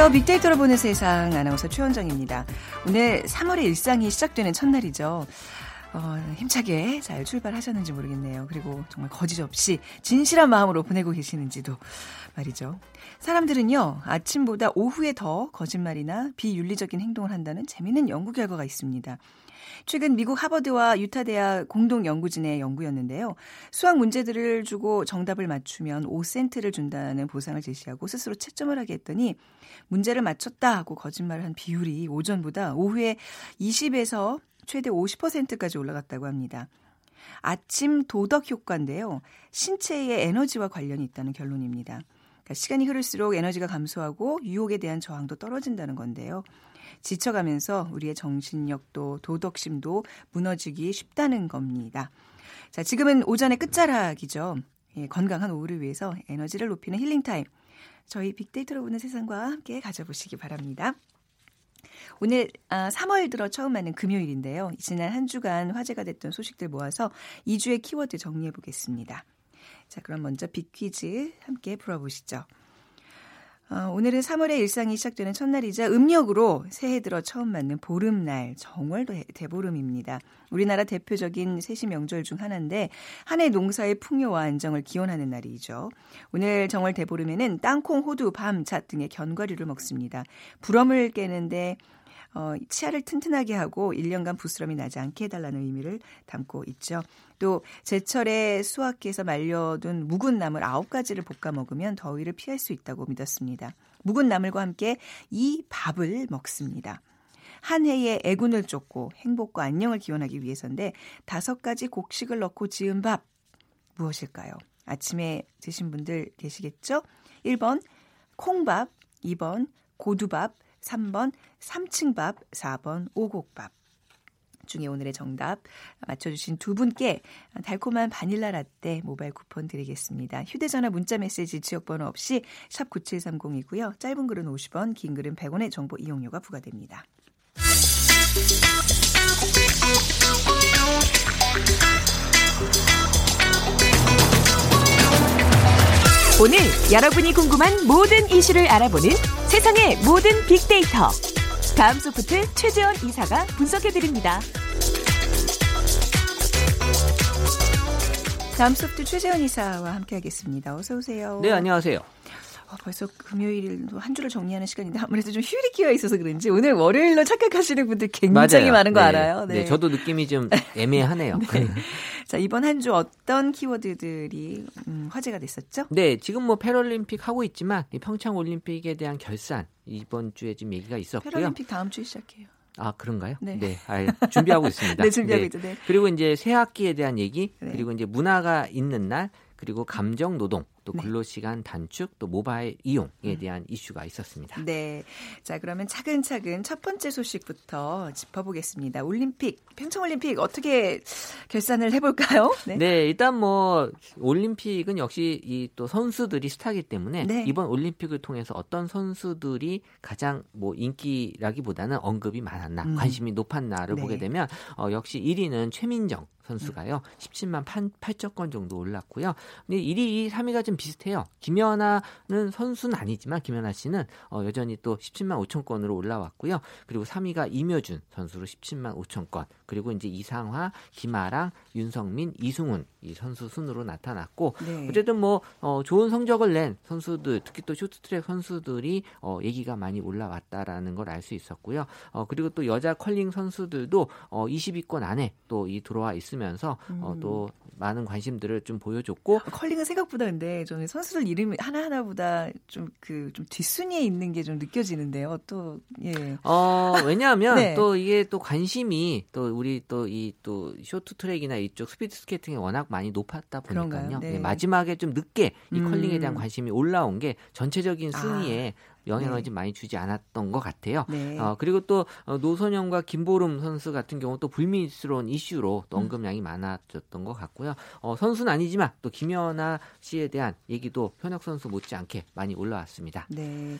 안녕하세요. 빅데이터로 보는 세상 아나운서 최원정입니다. 오늘 3월의 일상이 시작되는 첫날이죠. 어, 힘차게 잘 출발하셨는지 모르겠네요. 그리고 정말 거짓 없이 진실한 마음으로 보내고 계시는지도 말이죠. 사람들은요, 아침보다 오후에 더 거짓말이나 비윤리적인 행동을 한다는 재미있는 연구 결과가 있습니다. 최근 미국 하버드와 유타대학 공동 연구진의 연구였는데요. 수학 문제들을 주고 정답을 맞추면 5센트를 준다는 보상을 제시하고 스스로 채점을 하게 했더니 문제를 맞췄다 하고 거짓말을 한 비율이 오전보다 오후에 20에서 최대 50%까지 올라갔다고 합니다. 아침 도덕 효과인데요. 신체의 에너지와 관련이 있다는 결론입니다. 그러니까 시간이 흐를수록 에너지가 감소하고 유혹에 대한 저항도 떨어진다는 건데요. 지쳐가면서 우리의 정신력도 도덕심도 무너지기 쉽다는 겁니다. 자, 지금은 오전의 끝자락이죠. 예, 건강한 오후를 위해서 에너지를 높이는 힐링타임. 저희 빅데이터로 보는 세상과 함께 가져보시기 바랍니다. 오늘 3월 아, 들어 처음 맞는 금요일인데요. 지난 한 주간 화제가 됐던 소식들 모아서 2주의 키워드 정리해 보겠습니다. 자, 그럼 먼저 빅퀴즈 함께 풀어보시죠. 어, 오늘은 3월의 일상이 시작되는 첫날이자 음력으로 새해 들어 처음 맞는 보름날, 정월 대보름입니다. 우리나라 대표적인 세시 명절 중 하나인데 한 해 농사의 풍요와 안정을 기원하는 날이죠. 오늘 정월 대보름에는 땅콩, 호두, 밤, 잣 등의 견과류를 먹습니다. 불엄을 깨는데 어, 치아를 튼튼하게 하고 1년간 부스럼이 나지 않게 해달라는 의미를 담고 있죠. 또 제철에 수확해서 말려둔 묵은 나물 9가지를 볶아 먹으면 더위를 피할 수 있다고 믿었습니다. 묵은 나물과 함께 이 밥을 먹습니다. 한 해의 애군을 쫓고 행복과 안녕을 기원하기 위해서인데 다섯 가지 곡식을 넣고 지은 밥 무엇일까요? 아침에 드신 분들 계시겠죠? 1번 콩밥, 2번 고두밥, 3번 삼층밥, 4번 오곡밥. 중에 오늘의 정답 맞춰주신 두 분께 달콤한 바닐라 라떼 모바일 쿠폰 드리겠습니다. 휴대전화 문자 메시지 지역번호 없이 샵 9730이고요. 짧은 글은 50원, 긴 글은 100원의 정보 이용료가 부과됩니다. 오늘 여러분이 궁금한 모든 이슈를 알아보는 세상의 모든 빅데이터. 다음 소프트 최재원 이사가 분석해드립니다. 다음 소프트 최재원 이사와 함께하겠습니다. 어서 오세요. 네, 안녕하세요. 어, 벌써 금요일도 한 주를 정리하는 시간인데 아무래도 좀 휴일이 끼어 있어서 그런지 오늘 월요일로 착각하시는 분들 굉장히 맞아요. 많은 거 네. 알아요. 네. 네. 저도 느낌이 좀 애매하네요. 네. 자 이번 한 주 어떤 키워드들이 음, 화제가 됐었죠? 네, 지금 뭐 패럴림픽 하고 있지만 평창 올림픽에 대한 결산 이번 주에 지금 얘기가 있었고요. 패럴림픽 다음 주에 시작해요. 아 그런가요? 네, 네 아, 준비하고 있습니다. 네, 준비하고 있죠. 네. 그리고 이제 새 학기에 대한 얘기, 네. 그리고 이제 문화가 있는 날, 그리고 감정 노동, 또 네. 근로시간 단축, 또 모바일 이용에 대한 이슈가 있었습니다. 네. 자, 그러면 차근차근 첫 번째 소식부터 짚어보겠습니다. 올림픽, 평창올림픽 어떻게 결산을 해볼까요? 네. 일단 뭐 올림픽은 역시 이 또 선수들이 스타기 때문에 네. 이번 올림픽을 통해서 어떤 선수들이 가장 뭐 인기라기보다는 언급이 많았나, 음. 관심이 높았나를 네. 보게 되면 어, 역시 1위는 최민정 선수가요. 17만 8천 건 정도 올랐고요. 근데 1위, 3위가 좀 비슷해요. 김연아는 선수는 아니지만 김연아 씨는 어, 여전히 또 17만 5천 건으로 올라왔고요. 그리고 3위가 이묘준 선수로 17만 5천 건. 그리고 이제 이상화, 김아랑, 윤성민, 이승훈 이 선수 순으로 나타났고 네. 어쨌든 뭐 어, 좋은 성적을 낸 선수들 특히 또 쇼트트랙 선수들이 어, 얘기가 많이 올라왔다라는 걸 알 수 있었고요. 어, 그리고 또 여자 컬링 선수들도 어, 20위권 안에 또 이 들어와 있으면서 어, 음. 또 많은 관심들을 좀 보여줬고 컬링은 생각보다 근데 저는 선수들 이름 하나 하나보다 좀 그 좀 뒷순위에 있는 게 좀 느껴지는데요. 또 예. 어, 왜냐하면 네. 또 이게 또 관심이 또 우리 또 이 또 쇼트 트랙이나 이쪽 스피드 스케이팅에 워낙 많이 높았다 보니까요. 네. 예, 마지막에 좀 늦게 이 음. 컬링에 대한 관심이 올라온 게 전체적인 아. 순위에 영향을 네. 좀 많이 주지 않았던 것 같아요. 네. 어, 그리고 또 어, 노선영과 김보름 선수 같은 경우 또 불미스러운 이슈로 또 음. 언급량이 많아졌던 것 같고요. 어, 선수는 아니지만 또 김연아 씨에 대한 얘기도 현역 선수 못지않게 많이 올라왔습니다. 네.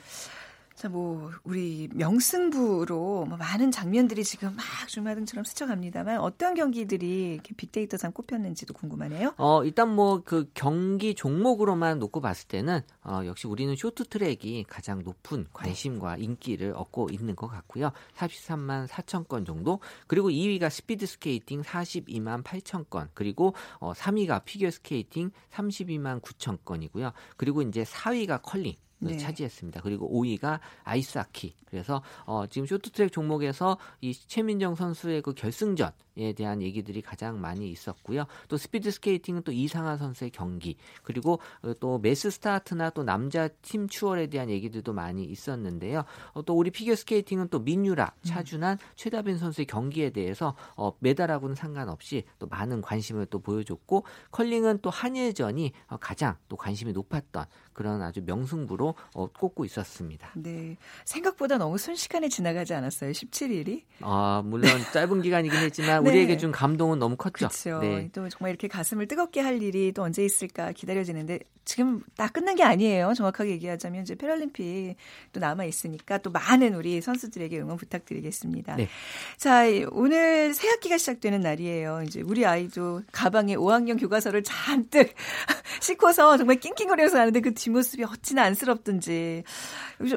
자, 뭐 우리 명승부로 뭐 많은 장면들이 지금 막 주마등처럼 스쳐갑니다만 어떤 경기들이 이렇게 빅데이터상 꼽혔는지도 궁금하네요. 어, 일단 뭐 그 경기 종목으로만 놓고 봤을 때는 어, 역시 우리는 쇼트트랙이 가장 높은 관심과 인기를 얻고 있는 것 같고요. 43만 4천 건 정도. 그리고 2위가 스피드 스케이팅 42만 8천 건. 그리고 어, 3위가 피겨 스케이팅 32만 9천 건이고요. 그리고 이제 4위가 컬링 네. 차지했습니다. 그리고 5위가 아이스하키. 그래서 어, 지금 쇼트트랙 종목에서 이 최민정 선수의 그 결승전 에 대한 얘기들이 가장 많이 있었고요. 또 스피드 스케이팅은 또 이상화 선수의 경기 그리고 또 매스 스타트나 또 남자 팀 추월에 대한 얘기들도 많이 있었는데요. 어, 또 우리 피겨 스케이팅은 또 민유라, 음. 차준환, 최다빈 선수의 경기에 대해서 어, 메달하고는 상관없이 또 많은 관심을 또 보여줬고 컬링은 또 한일전이 어, 가장 또 관심이 높았던 그런 아주 명승부로 어, 꼽고 있었습니다. 네. 생각보다 너무 순식간에 지나가지 않았어요. 17일이? 아, 물론 짧은 기간이긴 했지만 네. 우리에게 준 감동은 너무 컸죠. 그렇죠. 네. 또 정말 이렇게 가슴을 뜨겁게 할 일이 또 언제 있을까 기다려지는데 지금 다 끝난 게 아니에요. 정확하게 얘기하자면 이제 패럴림픽 또 남아 있으니까 또 많은 우리 선수들에게 응원 부탁드리겠습니다. 네. 자, 오늘 새 학기가 시작되는 날이에요. 이제 우리 아이도 가방에 5학년 교과서를 잔뜩 싣고서 정말 낑낑거려서 하는데 그 뒷모습이 어찌나 안쓰럽든지.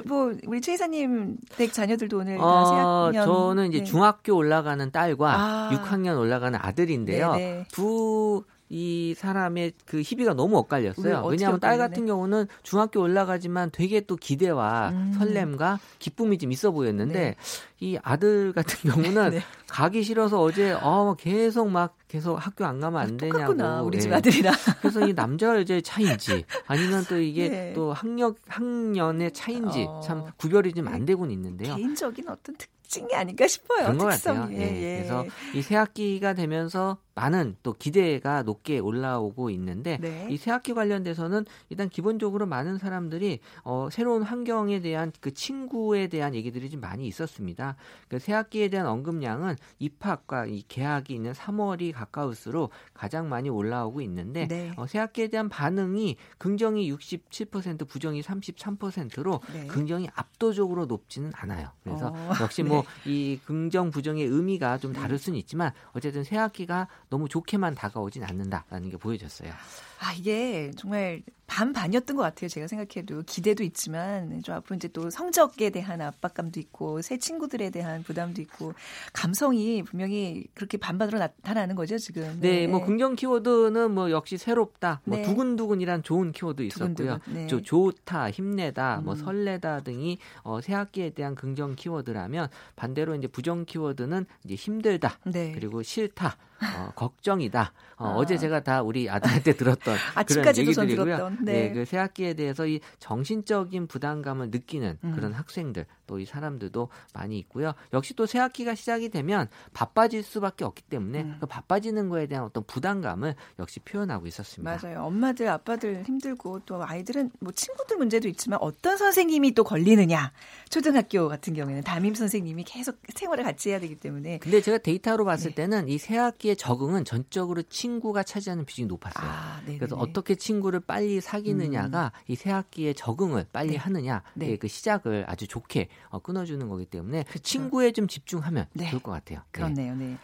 뭐 우리 최 이사님 댁 자녀들도 오늘 어, 새 학년 저는 이제 네. 중학교 올라가는 딸과 아. 6학년 올라가는 아들인데요. 네네. 두 이 사람의 그 희비가 너무 엇갈렸어요. 왜냐하면 딸 같은 경우는 중학교 올라가지만 되게 또 기대와 음. 설렘과 기쁨이 좀 있어 보였는데 네. 이 아들 같은 경우는 네. 가기 싫어서 어제 어 계속 막 계속 학교 안 가면 안 아, 되냐고. 우리 집 네. 아들이랑. 그래서 이 남자와 여자의 차이인지 아니면 또 이게 네. 또 학력 학년의 차이인지 어. 참 구별이 좀 안 되곤 있는데요. 개인적인 어떤 특 징이 아닐까 싶어요. 그런 것 같아요. 예, 예. 그래서 이 새 학기가 되면서 많은 또 기대가 높게 올라오고 있는데 네. 이 새학기 관련돼서는 일단 기본적으로 많은 사람들이 어, 새로운 환경에 대한 그 친구에 대한 얘기들이 좀 많이 있었습니다. 그 새학기에 대한 언급량은 입학과 이 개학이 있는 3월이 가까울수록 가장 많이 올라오고 있는데 네. 어, 새학기에 대한 반응이 긍정이 67% 부정이 33%로 네. 긍정이 압도적으로 높지는 않아요. 그래서 어, 역시 뭐이 네. 긍정 부정의 의미가 좀 다를 수는 있지만 어쨌든 새학기가 너무 좋게만 다가오진 않는다라는 게 보여졌어요. 아, 이게 정말 반반이었던 것 같아요. 제가 생각해도 기대도 있지만 좀 앞으로 이제 또 성적에 대한 압박감도 있고 새 친구들에 대한 부담도 있고 감성이 분명히 그렇게 반반으로 나타나는 거죠 지금. 네, 네. 뭐 긍정 키워드는 뭐 역시 새롭다, 뭐 네. 두근두근이란 좋은 키워드 있었고요. 두근두근, 네. 좋다, 힘내다, 뭐 음. 뭐 설레다 등이 어, 새 학기에 대한 긍정 키워드라면 반대로 이제 부정 키워드는 이제 힘들다, 네. 그리고 싫다. 어, 걱정이다. 어, 아. 제 제가 다 우리 아들한테 들었던 그런 얘기들이고요. 네. 네, 그 새 학기에 대해서 이 정신적인 부담감을 느끼는 음. 그런 학생들 또 이 사람들도 많이 있고요. 역시 또 새 학기가 시작이 되면 바빠질 수밖에 없기 때문에 음. 그 바빠지는 거에 대한 어떤 부담감을 역시 표현하고 있었습니다. 맞아요. 엄마들 아빠들 힘들고 또 아이들은 뭐 친구들 문제도 있지만 어떤 선생님이 또 걸리느냐. 초등학교 같은 경우에는 담임 선생님이 계속 생활을 같이 해야 되기 때문에. 근데 제가 데이터로 봤을 네. 때는 이 새 학기의 적응은 전적으로 친구가 차지하는 비중이 높았어요. 아, 그래서 어떻게 친구를 빨리 사귀느냐가 음. 이 새 학기에 적응을 빨리 네. 하느냐 네. 그 시작을 아주 좋게 어, 끊어주는 거기 때문에 그쵸. 친구에 좀 집중하면 네. 좋을 것 같아요. 네. 그렇네요. 네.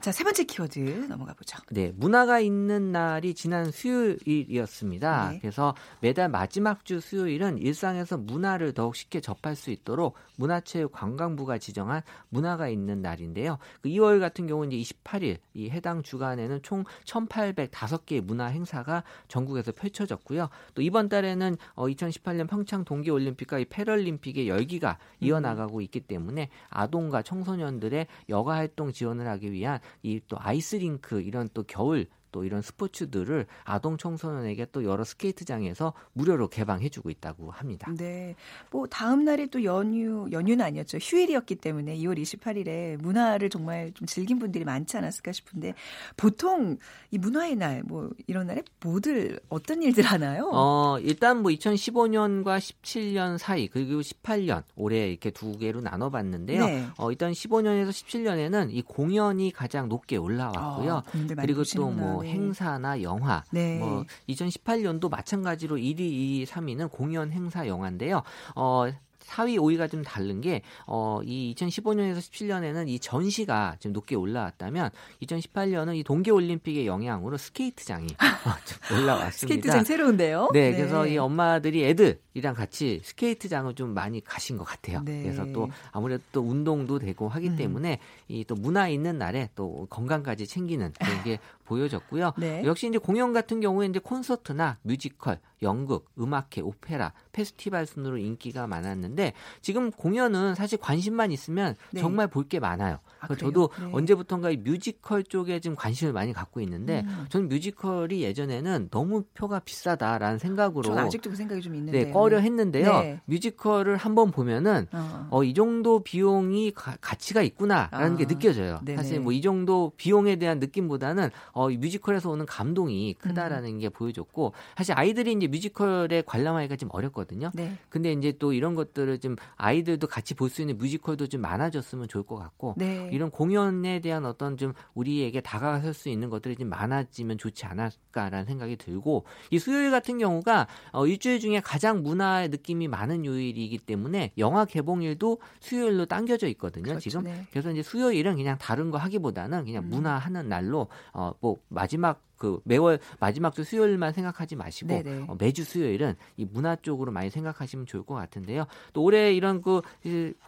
자, 세 번째 키워드 넘어가 보죠. 네, 문화가 있는 날이 지난 수요일이었습니다. 네. 그래서 매달 마지막 주 수요일은 일상에서 문화를 더욱 쉽게 접할 수 있도록 문화체육관광부가 지정한 문화가 있는 날인데요. 그 2월 같은 경우는 이제 28일 이 해당 주간에는 총 1,805개의 문화 행사가 전국에서 펼쳐졌고요. 또 이번 달에는 어, 2018년 평창 동계올림픽과 이 패럴림픽의 열기가 이어나가고 있기 때문에 아동과 청소년들의 여가 활동 지원을 하기 위한 이 또 아이스링크 이런 또 겨울 또 이런 스포츠들을 아동 청소년에게 또 여러 스케이트장에서 무료로 개방해주고 있다고 합니다. 네, 뭐 다음 날이 또 연휴 연휴는 아니었죠 휴일이었기 때문에 2월 28일에 문화를 정말 좀 즐긴 분들이 많지 않았을까 싶은데 보통 이 문화의 날 뭐 이런 날에 뭐들 어떤 일들 하나요? 어 일단 뭐 2015년과 17년 사이 그리고 18년 올해 이렇게 두 개로 나눠봤는데요. 네. 어 일단 15년에서 17년에는 이 공연이 가장 높게 올라왔고요. 어, 그리고 또뭐 네. 행사나 영화. 네. 뭐 2018년도 마찬가지로 1위, 2위, 3위는 공연 행사 영화인데요. 어 4위, 5위가 좀 다른 게, 어, 이 2015년에서 17년에는 이 전시가 좀 높게 올라왔다면, 2018년은 이 동계올림픽의 영향으로 스케이트장이 어, 좀 올라왔습니다. 스케이트장 새로운데요? 네, 그래서 이 엄마들이 애들이랑 같이 스케이트장을 좀 많이 가신 것 같아요. 네. 그래서 또 아무래도 또 운동도 되고 하기 음. 때문에 이 또 문화 있는 날에 또 건강까지 챙기는 그런 게 보여졌고요. 네. 역시 이제 공연 같은 경우에 이제 콘서트나 뮤지컬, 연극, 음악회, 오페라, 페스티벌 순으로 인기가 많았는데 지금 공연은 사실 관심만 있으면 네. 정말 볼 게 많아요. 아, 그래요? 저도 네. 언제부턴가 이 뮤지컬 쪽에 좀 관심을 많이 갖고 있는데 음. 저는 뮤지컬이 예전에는 너무 표가 비싸다라는 생각으로 전 아직도 그 생각이 좀 있는데요. 네, 꺼려 했는데요. 네. 뮤지컬을 한번 보면은 어. 어, 이 정도 비용이 가, 치가 있구나라는 아, 게 느껴져요. 네네. 사실 뭐 이 정도 비용에 대한 느낌보다는 어, 이 뮤지컬에서 오는 감동이 크다라는 음. 게 보여줬고 사실 아이들이 이제 뮤지컬에 관람하기가 좀 어렵거든요. 네. 근데 이제 또 이런 것들을 좀 아이들도 같이 볼 수 있는 뮤지컬도 좀 많아졌으면 좋을 것 같고 네. 이런 공연에 대한 어떤 좀 우리에게 다가설 수 있는 것들이 좀 많아지면 좋지 않을까라는 생각이 들고 이 수요일 같은 경우가 어, 일주일 중에 가장 문화의 느낌이 많은 요일이기 때문에 영화 개봉일도 수요일로 당겨져 있거든요. 그렇죠. 지금 네. 그래서 이제 수요일은 그냥 다른 거 하기보다는 그냥 음. 문화 하는 날로 어 뭐 마지막 그 매월 마지막 주 수요일만 생각하지 마시고 네네. 어, 매주 수요일은 이 문화 쪽으로 많이 생각하시면 좋을 것 같은데요. 또 올해 이런 그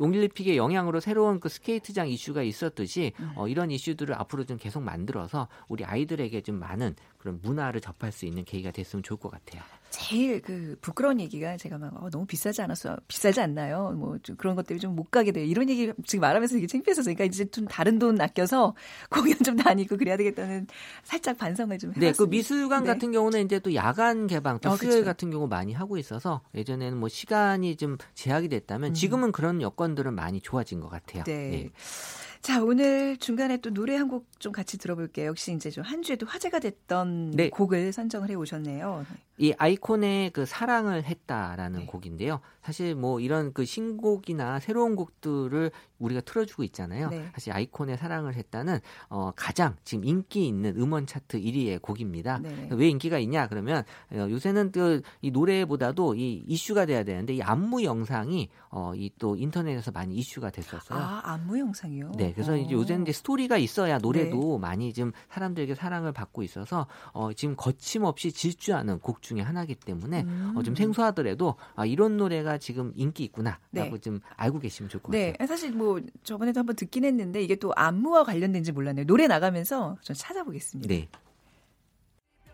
용릴리픽의 영향으로 새로운 그 스케이트장 이슈가 있었듯이 음. 어, 이런 이슈들을 앞으로 좀 계속 만들어서 우리 아이들에게 좀 많은 그런 문화를 접할 수 있는 계기가 됐으면 좋을 것 같아요. 제일 그 부끄러운 얘기가 제가 막 어, 너무 비싸지 않았어 비싸지 않나요? 뭐 좀 그런 것 때문에 좀못 가게 돼요. 이런 얘기 지금 말하면서 되게 창피해서 그러니까 이제 좀 다른 돈 아껴서 공연 좀 다니고 그래야 되겠다는 살짝 반성을 좀 네, 해봤습니다. 그 미술관 네. 같은 경우는 이제 또 야간 개방, 또 어, 수요일 그쵸. 같은 경우 많이 하고 있어서 예전에는 뭐 시간이 좀 제약이 됐다면 음. 지금은 그런 여건들은 많이 좋아진 것 같아요. 네. 자, 오늘 중간에 또 노래 한 곡 좀 같이 들어볼게요. 역시 이제 좀 한 주에도 화제가 됐던 네. 곡을 선정을 해 오셨네요. 이 아이콘의 그 사랑을 했다라는 네. 곡인데요. 사실 뭐 이런 그 신곡이나 새로운 곡들을 우리가 틀어주고 있잖아요. 네. 사실 아이콘의 사랑을 했다는 어, 가장 지금 인기 있는 음원 차트 1위의 곡입니다. 네. 왜 인기가 있냐 그러면 어, 요새는 그 이 노래보다도 이 이슈가 돼야 되는데 이 안무 영상이 어, 이 또 인터넷에서 많이 이슈가 됐었어요. 아, 안무 영상이요? 네, 그래서 이제 어. 요새는 이제 스토리가 있어야 노래도 네. 많이 좀 사람들에게 사랑을 받고 있어서 어, 지금 거침없이 질주하는 곡 중에 하나이기 때문에 음. 어, 좀 생소하더라도 아, 이런 노래가 지금 인기 있구나라고 네. 좀 알고 계시면 좋을 것 네, 같아요. 사실 뭐 저번에도 한번 듣긴 했는데 이게 또 안무와 관련된지 몰랐네요. 노래 나가면서 좀 찾아보겠습니다. 네.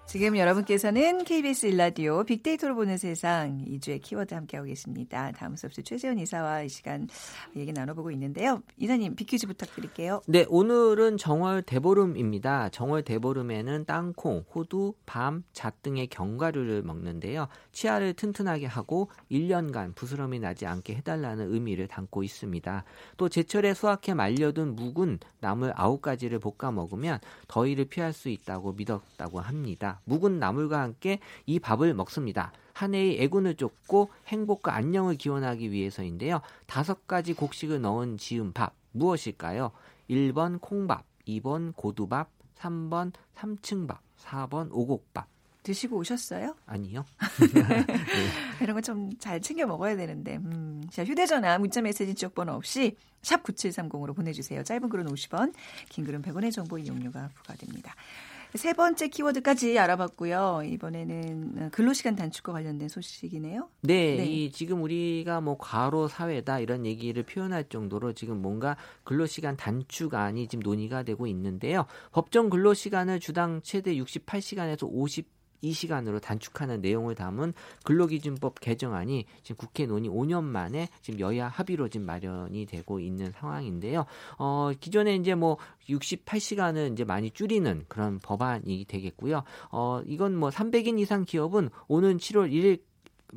지금 여러분께서는 KBS 일라디오 빅데이터로 보는 세상 2주의 키워드 함께하고 계십니다. 다음 수업수 최재원 이사와 이 시간 얘기 나눠보고 있는데요. 이사님 빅퀴즈 부탁드릴게요. 네, 오늘은 정월 대보름입니다. 정월 대보름에는 땅콩, 호두, 밤, 잣 등의 견과류를 먹는데요. 치아를 튼튼하게 하고 1년간 부스럼이 나지 않게 해달라는 의미를 담고 있습니다. 또 제철에 수확해 말려둔 묵은 나물 9가지를 볶아 먹으면 더위를 피할 수 있다고 믿었다고 합니다. 묵은 나물과 함께 이 밥을 먹습니다. 한 해의 애군을 쫓고 행복과 안녕을 기원하기 위해서인데요. 다섯 가지 곡식을 넣은 지은 밥 무엇일까요? 1번 콩밥, 2번 고두밥, 3번 삼층밥, 4번 오곡밥. 드시고 오셨어요? 아니요. 이런 거 좀 잘 챙겨 먹어야 되는데. 음. 자, 휴대전화, 문자메시지 지역번호 없이 샵 9730으로 보내주세요. 짧은 글은 50원, 긴 글은 100원의 정보 이용료가 부과됩니다. 세 번째 키워드까지 알아봤고요. 이번에는 근로시간 단축과 관련된 소식이네요. 네, 네. 이 지금 우리가 뭐 과로 사회다 이런 얘기를 표현할 정도로 지금 뭔가 근로시간 단축안이 지금 논의가 되고 있는데요. 법정 근로시간을 주당 최대 68시간에서 50 이 시간으로 단축하는 내용을 담은 근로기준법 개정안이 지금 국회 논의 5년 만에 지금 여야 합의로 지금 마련이 되고 있는 상황인데요. 어, 기존에 이제 뭐 68시간을 이제 많이 줄이는 그런 법안이 되겠고요. 어, 이건 뭐 300인 이상 기업은 오는 7월 1일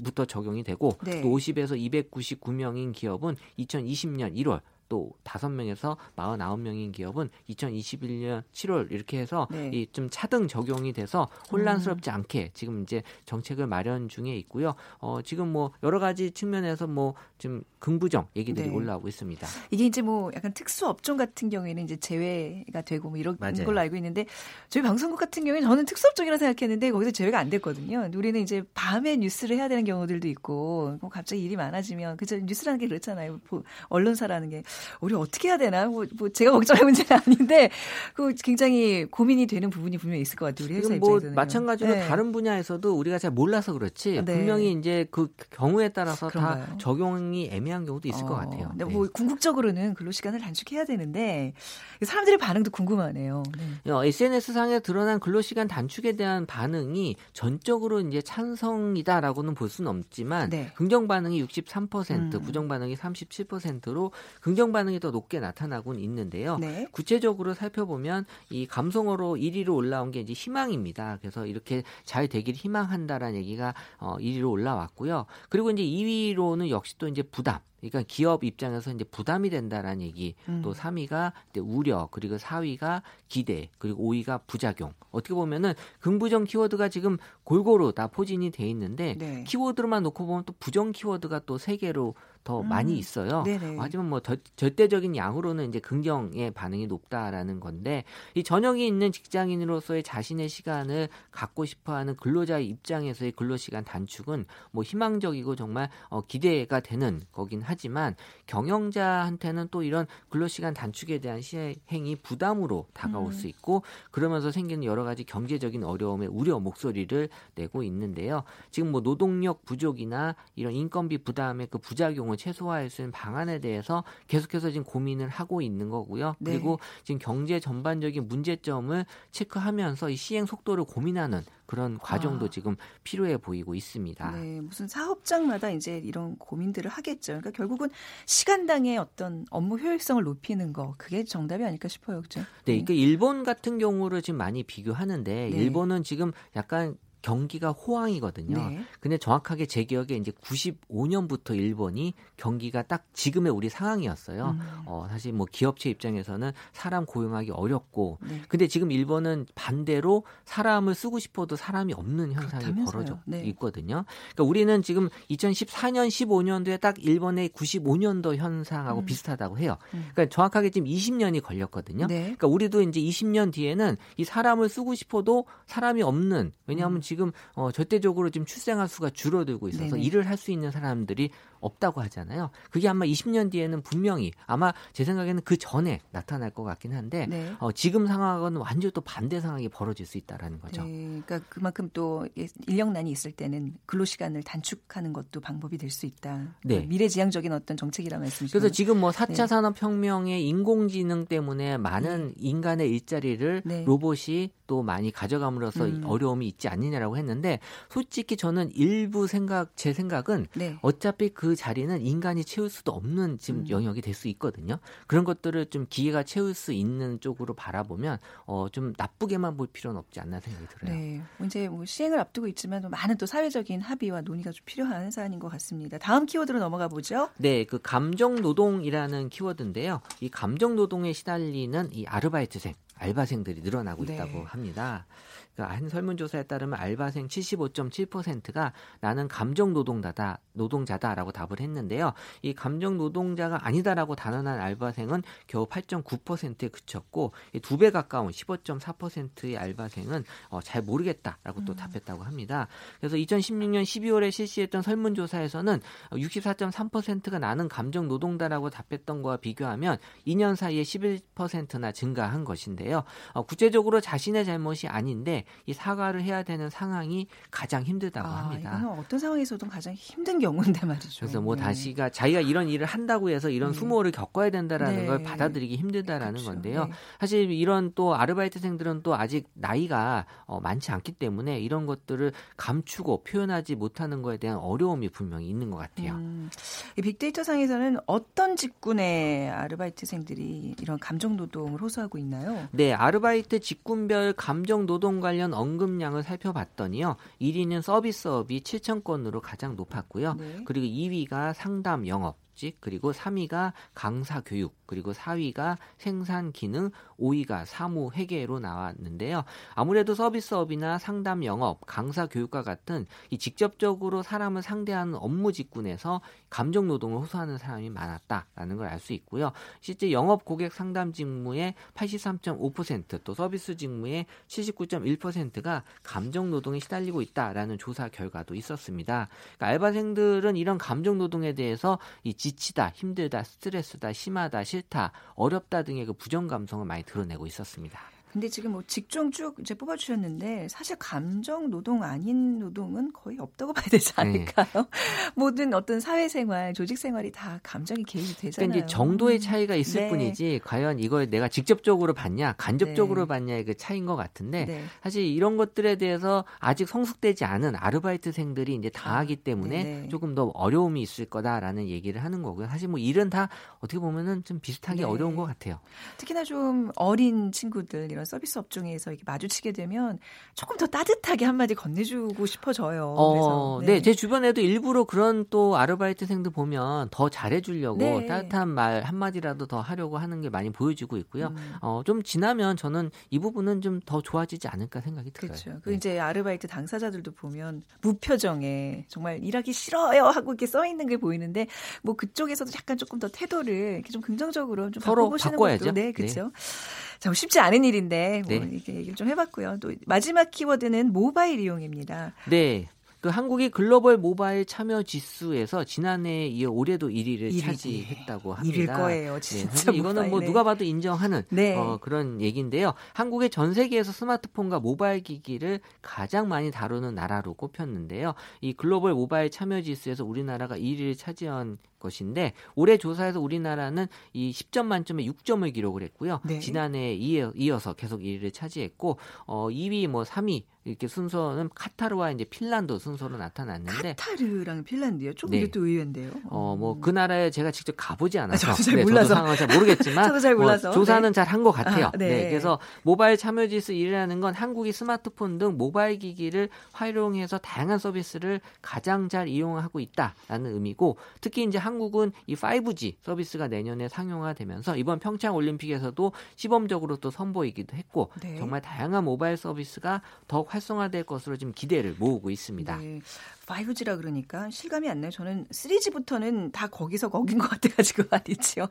부터 적용이 되고 네. 또 50에서 299명인 기업은 2020년 1월 또 다섯 명에서 49명인 기업은 2021년 7월 이렇게 해서 네. 이좀 차등 적용이 돼서 혼란스럽지 않게 지금 이제 정책을 마련 중에 있고요. 어 지금 뭐 여러 가지 측면에서 뭐 지금 긍부정 얘기들이 네. 올라오고 있습니다. 이게 이제 뭐 약간 특수 업종 같은 경우에는 이제 제외가 되고 뭐 이런 맞아요. 걸로 알고 있는데 저희 방송국 같은 경우에는 저는 특수 업종이라 생각했는데 거기서 제외가 안 됐거든요. 우리는 이제 밤에 뉴스를 해야 되는 경우들도 있고 뭐 갑자기 일이 많아지면 그저 뉴스라는 게 그렇잖아요. 뭐 언론사라는 게 우리 어떻게 해야 되나 뭐, 뭐 제가 걱정할 문제는 아닌데 그 굉장히 고민이 되는 부분이 분명히 있을 것 같아요. 우리 회사 뭐 입장에서는 마찬가지로 네. 다른 분야에서도 우리가 잘 몰라서 그렇지 네. 분명히 이제 그 경우에 따라서 그런가요? 다 적용이 애매한 경우도 있을 것 어, 같아요. 근데 네. 뭐 궁극적으로는 근로 시간을 단축해야 되는데 사람들의 반응도 궁금하네요. 네. 어, SNS 상에 드러난 근로 시간 단축에 대한 반응이 전적으로 이제 찬성이다라고는 볼 수는 없지만 네. 긍정 반응이 63%, 음. 부정 반응이 37%로 긍정 반응이 더 높게 나타나고는 있는데요. 네. 구체적으로 살펴보면 이 감성어로 1위로 올라온 게 이제 희망입니다. 그래서 이렇게 잘 되기를 희망한다라는 얘기가 어 1위로 올라왔고요. 그리고 이제 2위로는 역시 또 이제 부담. 그러니까 기업 입장에서 이제 부담이 된다라는 얘기. 음. 또 3위가 이제 우려, 그리고 4위가 기대, 그리고 5위가 부작용. 어떻게 보면은 긍부정 키워드가 지금 골고루 다 포진이 돼 있는데 네. 키워드로만 놓고 보면 또 부정 키워드가 또 세 개로 더 음. 많이 있어요. 네네. 하지만 뭐 절- 절대적인 양으로는 이제 긍정의 반응이 높다라는 건데 이 전형이 있는 직장인으로서의 자신의 시간을 갖고 싶어하는 근로자의 입장에서의 근로시간 단축은 뭐 희망적이고 정말 어, 기대가 되는 거긴 하지만 경영자한테는 또 이런 근로시간 단축에 대한 시행이 부담으로 다가올 음. 수 있고 그러면서 생기는 여러 가지 경제적인 어려움에 우려 목소리를 내고 있는데요. 지금 뭐 노동력 부족이나 이런 인건비 부담의 그 부작용을 최소화할 수 있는 방안에 대해서 계속해서 지금 고민을 하고 있는 거고요. 네. 그리고 지금 경제 전반적인 문제점을 체크하면서 이 시행 속도를 고민하는 그런 과정도 아. 지금 필요해 보이고 있습니다. 네, 무슨 사업장마다 이제 이런 고민들을 하겠죠. 그러니까 결국은 시간당의 어떤 업무 효율성을 높이는 거 그게 정답이 아닐까 싶어요, 그죠? 네, 그 일본 같은 경우를 지금 많이 비교하는데 네. 일본은 지금 약간 경기가 호황이거든요. 네. 근데 정확하게 제 기억에 이제 95년부터 일본이 경기가 딱 지금의 우리 상황이었어요. 음. 어, 사실 뭐 기업체 입장에서는 사람 고용하기 어렵고 네. 근데 지금 일본은 반대로 사람을 쓰고 싶어도 사람이 없는 현상이 그렇다면서요. 벌어져 네. 있거든요. 그러니까 우리는 지금 2014년, 15년도에 딱 일본의 95년도 현상하고 음. 비슷하다고 해요. 음. 그러니까 정확하게 지금 20년이 걸렸거든요. 네. 그러니까 우리도 이제 20년 뒤에는 이 사람을 쓰고 싶어도 사람이 없는 왜냐하면 음. 지금 어, 절대적으로 지금 출생아 수가 줄어들고 있어서 네네. 일을 할 수 있는 사람들이 없다고 하잖아요. 그게 아마 20년 뒤에는 분명히 아마 제 생각에는 그 전에 나타날 것 같긴 한데 네. 어, 지금 상황하고는 완전 또 반대 상황이 벌어질 수 있다라는 거죠. 네, 그러니까 그만큼 또 인력난이 있을 때는 근로 시간을 단축하는 것도 방법이 될 수 있다. 네. 미래지향적인 어떤 정책이라 말씀이시죠. 그래서 지금 뭐 4차 네. 산업 혁명의 인공지능 때문에 많은 인간의 일자리를 네. 로봇이 또 많이 가져감으로써 음. 어려움이 있지 않느냐라고 했는데 솔직히 저는 일부 생각 제 생각은 네. 어차피 그 자리는 인간이 채울 수도 없는 지금 음. 영역이 될 수 있거든요. 그런 것들을 좀 기계가 채울 수 있는 쪽으로 바라보면 어, 좀 나쁘게만 볼 필요는 없지 않나 생각이 들어요. 네, 뭐 이제 뭐 시행을 앞두고 있지만 또 많은 또 사회적인 합의와 논의가 좀 필요한 사안인 것 같습니다. 다음 키워드로 넘어가 보죠. 네, 그 감정 노동이라는 키워드인데요. 이 감정 노동에 시달리는 이 아르바이트생, 알바생들이 늘어나고 네. 있다고 합니다. 그한 설문조사에 따르면 알바생 75.7%가 나는 감정 노동자다, 노동자다라고 답을 했는데요. 이 감정 노동자가 아니다라고 단언한 알바생은 겨우 8.9%에 그쳤고 두 배 가까운 15.4%의 알바생은 어, 잘 모르겠다라고 또 음. 답했다고 합니다. 그래서 2016년 12월에 실시했던 설문조사에서는 64.3%가 나는 감정 노동자라고 답했던 거와 비교하면 2년 사이에 11%나 증가한 것인데요. 어, 구체적으로 자신의 잘못이 아닌데 이 사과를 해야 되는 상황이 가장 힘들다고 아, 합니다. 이거는 어떤 상황에서도 가장 힘든 경우인데 말이죠. 그래서 뭐 네. 다시가 자기가 이런 일을 한다고 해서 이런 네. 수모를 겪어야 된다라는 네. 걸 받아들이기 힘들다라는 그렇죠. 건데요. 네. 사실 이런 또 아르바이트생들은 또 아직 나이가 어, 많지 않기 때문에 이런 것들을 감추고 표현하지 못하는 거에 대한 어려움이 분명히 있는 것 같아요. 음, 이 빅데이터 상에서는 어떤 직군의 아르바이트생들이 이런 감정 노동을 호소하고 있나요? 네, 아르바이트 직군별 감정 노동 관련 언급량을 살펴봤더니요. 1위는 서비스업이 7천 건으로 가장 높았고요. 네. 그리고 2위가 상담 영업, 조직, 그리고 3위가 강사 교육, 그리고 4위가 생산 기능, 5위가 사무 회계로 나왔는데요. 아무래도 서비스업이나 상담 영업, 강사 교육과 같은 이 직접적으로 사람을 상대하는 업무 직군에서 감정 노동을 호소하는 사람이 많았다라는 걸 알 수 있고요. 실제 영업 고객 상담 직무의 83.5%또 서비스 직무의 79.1%가 감정 노동에 시달리고 있다라는 조사 결과도 있었습니다. 그러니까 알바생들은 이런 감정 노동에 대해서 이 지치다, 힘들다, 스트레스다, 심하다, 싫 다, 어렵다 등의 그 부정 감성을 많이 드러내고 있었습니다. 근데 지금 뭐 직종 쭉 이제 뽑아주셨는데 사실 감정 노동 아닌 노동은 거의 없다고 봐야 되지 네. 않을까요? 네. 모든 어떤 사회생활, 조직생활이 다 감정이 개입이 되잖아요. 그러니까 이제 정도의 차이가 있을 네. 뿐이지 과연 이걸 내가 직접적으로 받냐, 간접적으로 네. 받냐의 그 차이인 것 같은데 네. 사실 이런 것들에 대해서 아직 성숙되지 않은 아르바이트생들이 이제 다 하기 때문에 네. 조금 더 어려움이 있을 거다라는 얘기를 하는 거고요. 사실 뭐 일은 다 어떻게 보면은 좀 비슷하게 어려운 것 같아요. 특히나 좀 어린 친구들 이런 서비스 업종에서 이렇게 마주치게 되면 조금 더 따뜻하게 한마디 건네주고 싶어져요. 어, 네. 네. 제 주변에도 일부러 그런 또 아르바이트생들 보면 더 잘해주려고 네. 따뜻한 말 한마디라도 더 하려고 하는 게 많이 보여지고 있고요. 음. 어, 좀 지나면 저는 이 부분은 좀 더 좋아지지 않을까 생각이 들어요. 그렇죠. 그 네. 이제 아르바이트 당사자들도 보면 무표정에 정말 일하기 싫어요 하고 이렇게 써 있는 게 보이는데 뭐 그쪽에서도 약간 조금 더 태도를 이렇게 좀 긍정적으로 좀 서로 바꿔보시는 바꿔야죠. 것도 네, 그렇죠. 네. 자, 뭐 쉽지 않은 일인데 뭐 네. 이렇게 얘기를 좀 해봤고요. 또 마지막 키워드는 모바일 이용입니다. 네. 그 한국이 글로벌 모바일 참여 지수에서 지난해에 이어 올해도 1위를 1위. 차지했다고 합니다. 1위일 거예요. 네, 진짜 네, 이거는 뭐 누가 봐도 인정하는 네. 어, 그런 얘기인데요. 한국의 전 세계에서 스마트폰과 모바일 기기를 가장 많이 다루는 나라로 꼽혔는데요. 이 글로벌 모바일 참여 지수에서 우리나라가 1위를 차지한 것인데 올해 조사에서 우리나라는 이 10점 만점에 6점을 기록을 했고요. 네. 지난해에 이어서 계속 1위를 차지했고 어 2위 뭐 3위 이렇게 순서는 카타르와 이제 핀란드 순서로 나타났는데 카타르랑 핀란드요? 조금 네. 또 의외인데요. 어뭐 그 나라에 제가 직접 가보지 않아서 아, 저도 잘 네, 몰라서 저도 상황을 잘 모르겠지만 저도 잘뭐 몰라서 뭐 조사는 네. 잘한 것 같아요. 아, 네. 네. 그래서 모바일 참여 지수 1위라는 건 한국이 스마트폰 등 모바일 기기를 활용해서 다양한 서비스를 가장 잘 이용하고 있다라는 의미고 특히 이제 한국은 이 5G 서비스가 내년에 상용화되면서 이번 평창 올림픽에서도 시범적으로 또 선보이기도 했고 네. 정말 다양한 모바일 서비스가 더욱 활성화될 것으로 지금 기대를 모으고 있습니다. 네. 5G라 그러니까 실감이 안 나요. 저는 3G부터는 다 거기서 거긴 것 같아가지고 말이죠.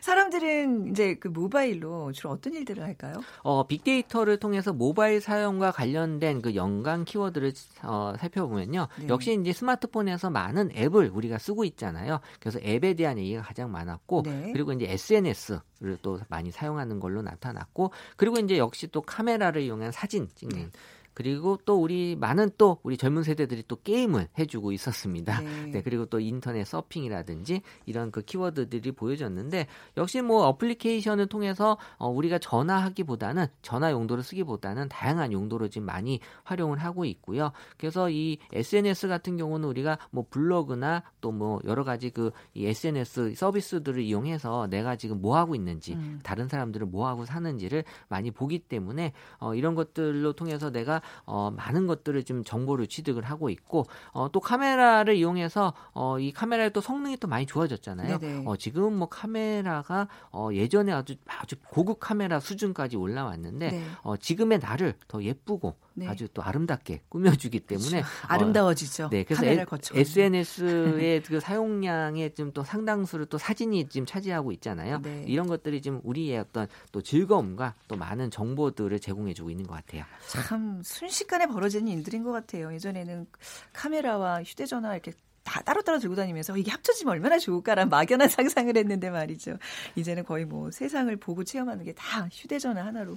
사람들은 이제 그 모바일로 주로 어떤 일들을 할까요? 어, 빅데이터를 통해서 모바일 사용과 관련된 그 연관 키워드를 어, 살펴보면요. 네. 역시 이제 스마트폰에서 많은 앱을 우리가 쓰고 있잖아요. 그래서 앱에 대한 얘기가 가장 많았고 네. 그리고 이제 SNS를 또 많이 사용하는 걸로 나타났고 그리고 이제 역시 또 카메라를 이용한 사진 찍는 네. 그리고 또 우리 많은 또 우리 젊은 세대들이 또 게임을 해주고 있었습니다. 네. 네. 그리고 또 인터넷 서핑이라든지 이런 그 키워드들이 보여졌는데 역시 뭐 어플리케이션을 통해서 어, 우리가 전화하기보다는 전화 용도로 쓰기보다는 다양한 용도로 지금 많이 활용을 하고 있고요. 그래서 이 SNS 같은 경우는 우리가 뭐 블로그나 또 뭐 여러 가지 그 이 SNS 서비스들을 이용해서 내가 지금 뭐 하고 있는지 음. 다른 사람들은 뭐 하고 사는지를 많이 보기 때문에 어, 이런 것들로 통해서 내가 어, 많은 것들을 좀 정보를 취득을 하고 있고 어, 또 카메라를 이용해서 어, 이 카메라의 또 성능이 또 많이 좋아졌잖아요. 어, 지금 뭐 카메라가 어, 예전에 아주 아주 고급 카메라 수준까지 올라왔는데 네. 어, 지금의 나를 더 예쁘고 네. 아주 또 아름답게 꾸며주기 때문에 그렇죠. 아름다워지죠. 어, 네, 그래서 에, SNS의 그 사용량의 좀또 상당수를 또 사진이 지금 차지하고 있잖아요. 네. 이런 것들이 지금 우리의 어떤 또 즐거움과 또 많은 정보들을 제공해주고 있는 것 같아요. 참 순식간에 벌어지는 일들인 것 같아요. 예전에는 카메라와 휴대전화 이렇게 다 따로따로 들고 다니면서 이게 합쳐지면 얼마나 좋을까라는 막연한 상상을 했는데 말이죠. 이제는 거의 뭐 세상을 보고 체험하는 게 다 휴대전화 하나로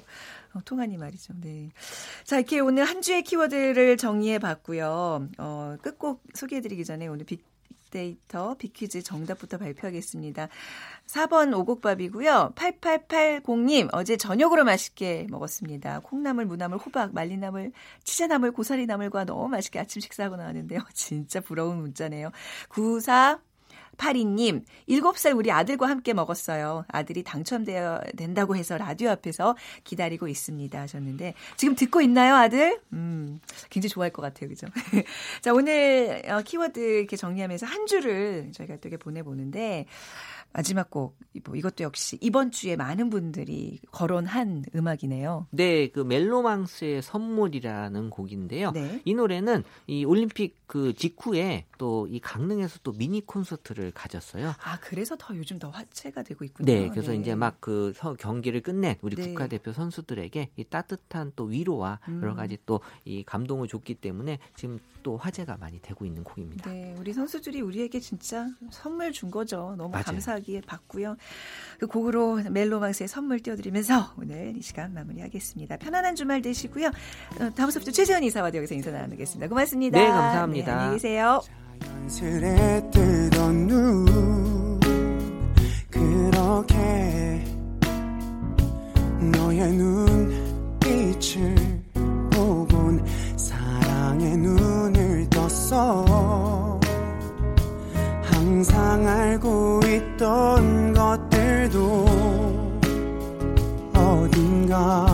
어, 통하니 말이죠. 네. 자, 이렇게 오늘 한 주의 키워드를 정리해 봤고요. 어, 끝곡 소개해 드리기 전에 오늘 빅 빅데이터 빅퀴즈 정답부터 발표하겠습니다. 4번 오곡밥이고요. 8880님 어제 저녁으로 맛있게 먹었습니다. 콩나물, 무나물, 호박, 말리나물, 치자나물, 고사리나물과 너무 맛있게 아침 식사하고 나왔는데요. 진짜 부러운 문자네요. 94 8282님, 7살 우리 아들과 함께 먹었어요. 아들이 당첨되어 된다고 해서 라디오 앞에서 기다리고 있습니다. 하셨는데, 지금 듣고 있나요, 아들? 음, 굉장히 좋아할 것 같아요. 그죠? 자, 오늘 어, 키워드 이렇게 정리하면서 한 줄을 저희가 또 이렇게 보내보는데, 마지막 곡, 뭐 이것도 역시 이번 주에 많은 분들이 거론한 음악이네요. 네, 그 멜로망스의 선물이라는 곡인데요. 네. 이 노래는 이 올림픽 그 직후에 또 이 강릉에서 또 미니 콘서트를 가졌어요. 아, 그래서 더 요즘 더 화제가 되고 있군요. 네, 그래서 이제 막 그 경기를 끝낸 우리 네. 국가대표 선수들에게 이 따뜻한 또 위로와 음. 여러 가지 또 이 감동을 줬기 때문에 지금 또 화제가 많이 되고 있는 곡입니다. 네, 우리 선수들이 우리에게 진짜 선물 준 거죠. 너무 맞아요. 감사하기에 받고요. 그 곡으로 멜로망스의 선물 띄워드리면서 오늘 이 시간 마무리하겠습니다. 편안한 주말 되시고요. 어, 다음 수업도 최재현 이사와 여기서 인사 나누겠습니다. 고맙습니다. 네, 감사합니다. 네, 안녕히 계세요. 자연스레 뜨던 눈 그렇게 너의 눈빛을 보곤 사랑의 눈을 떴어. 항상 알고 있던 것들도 어딘가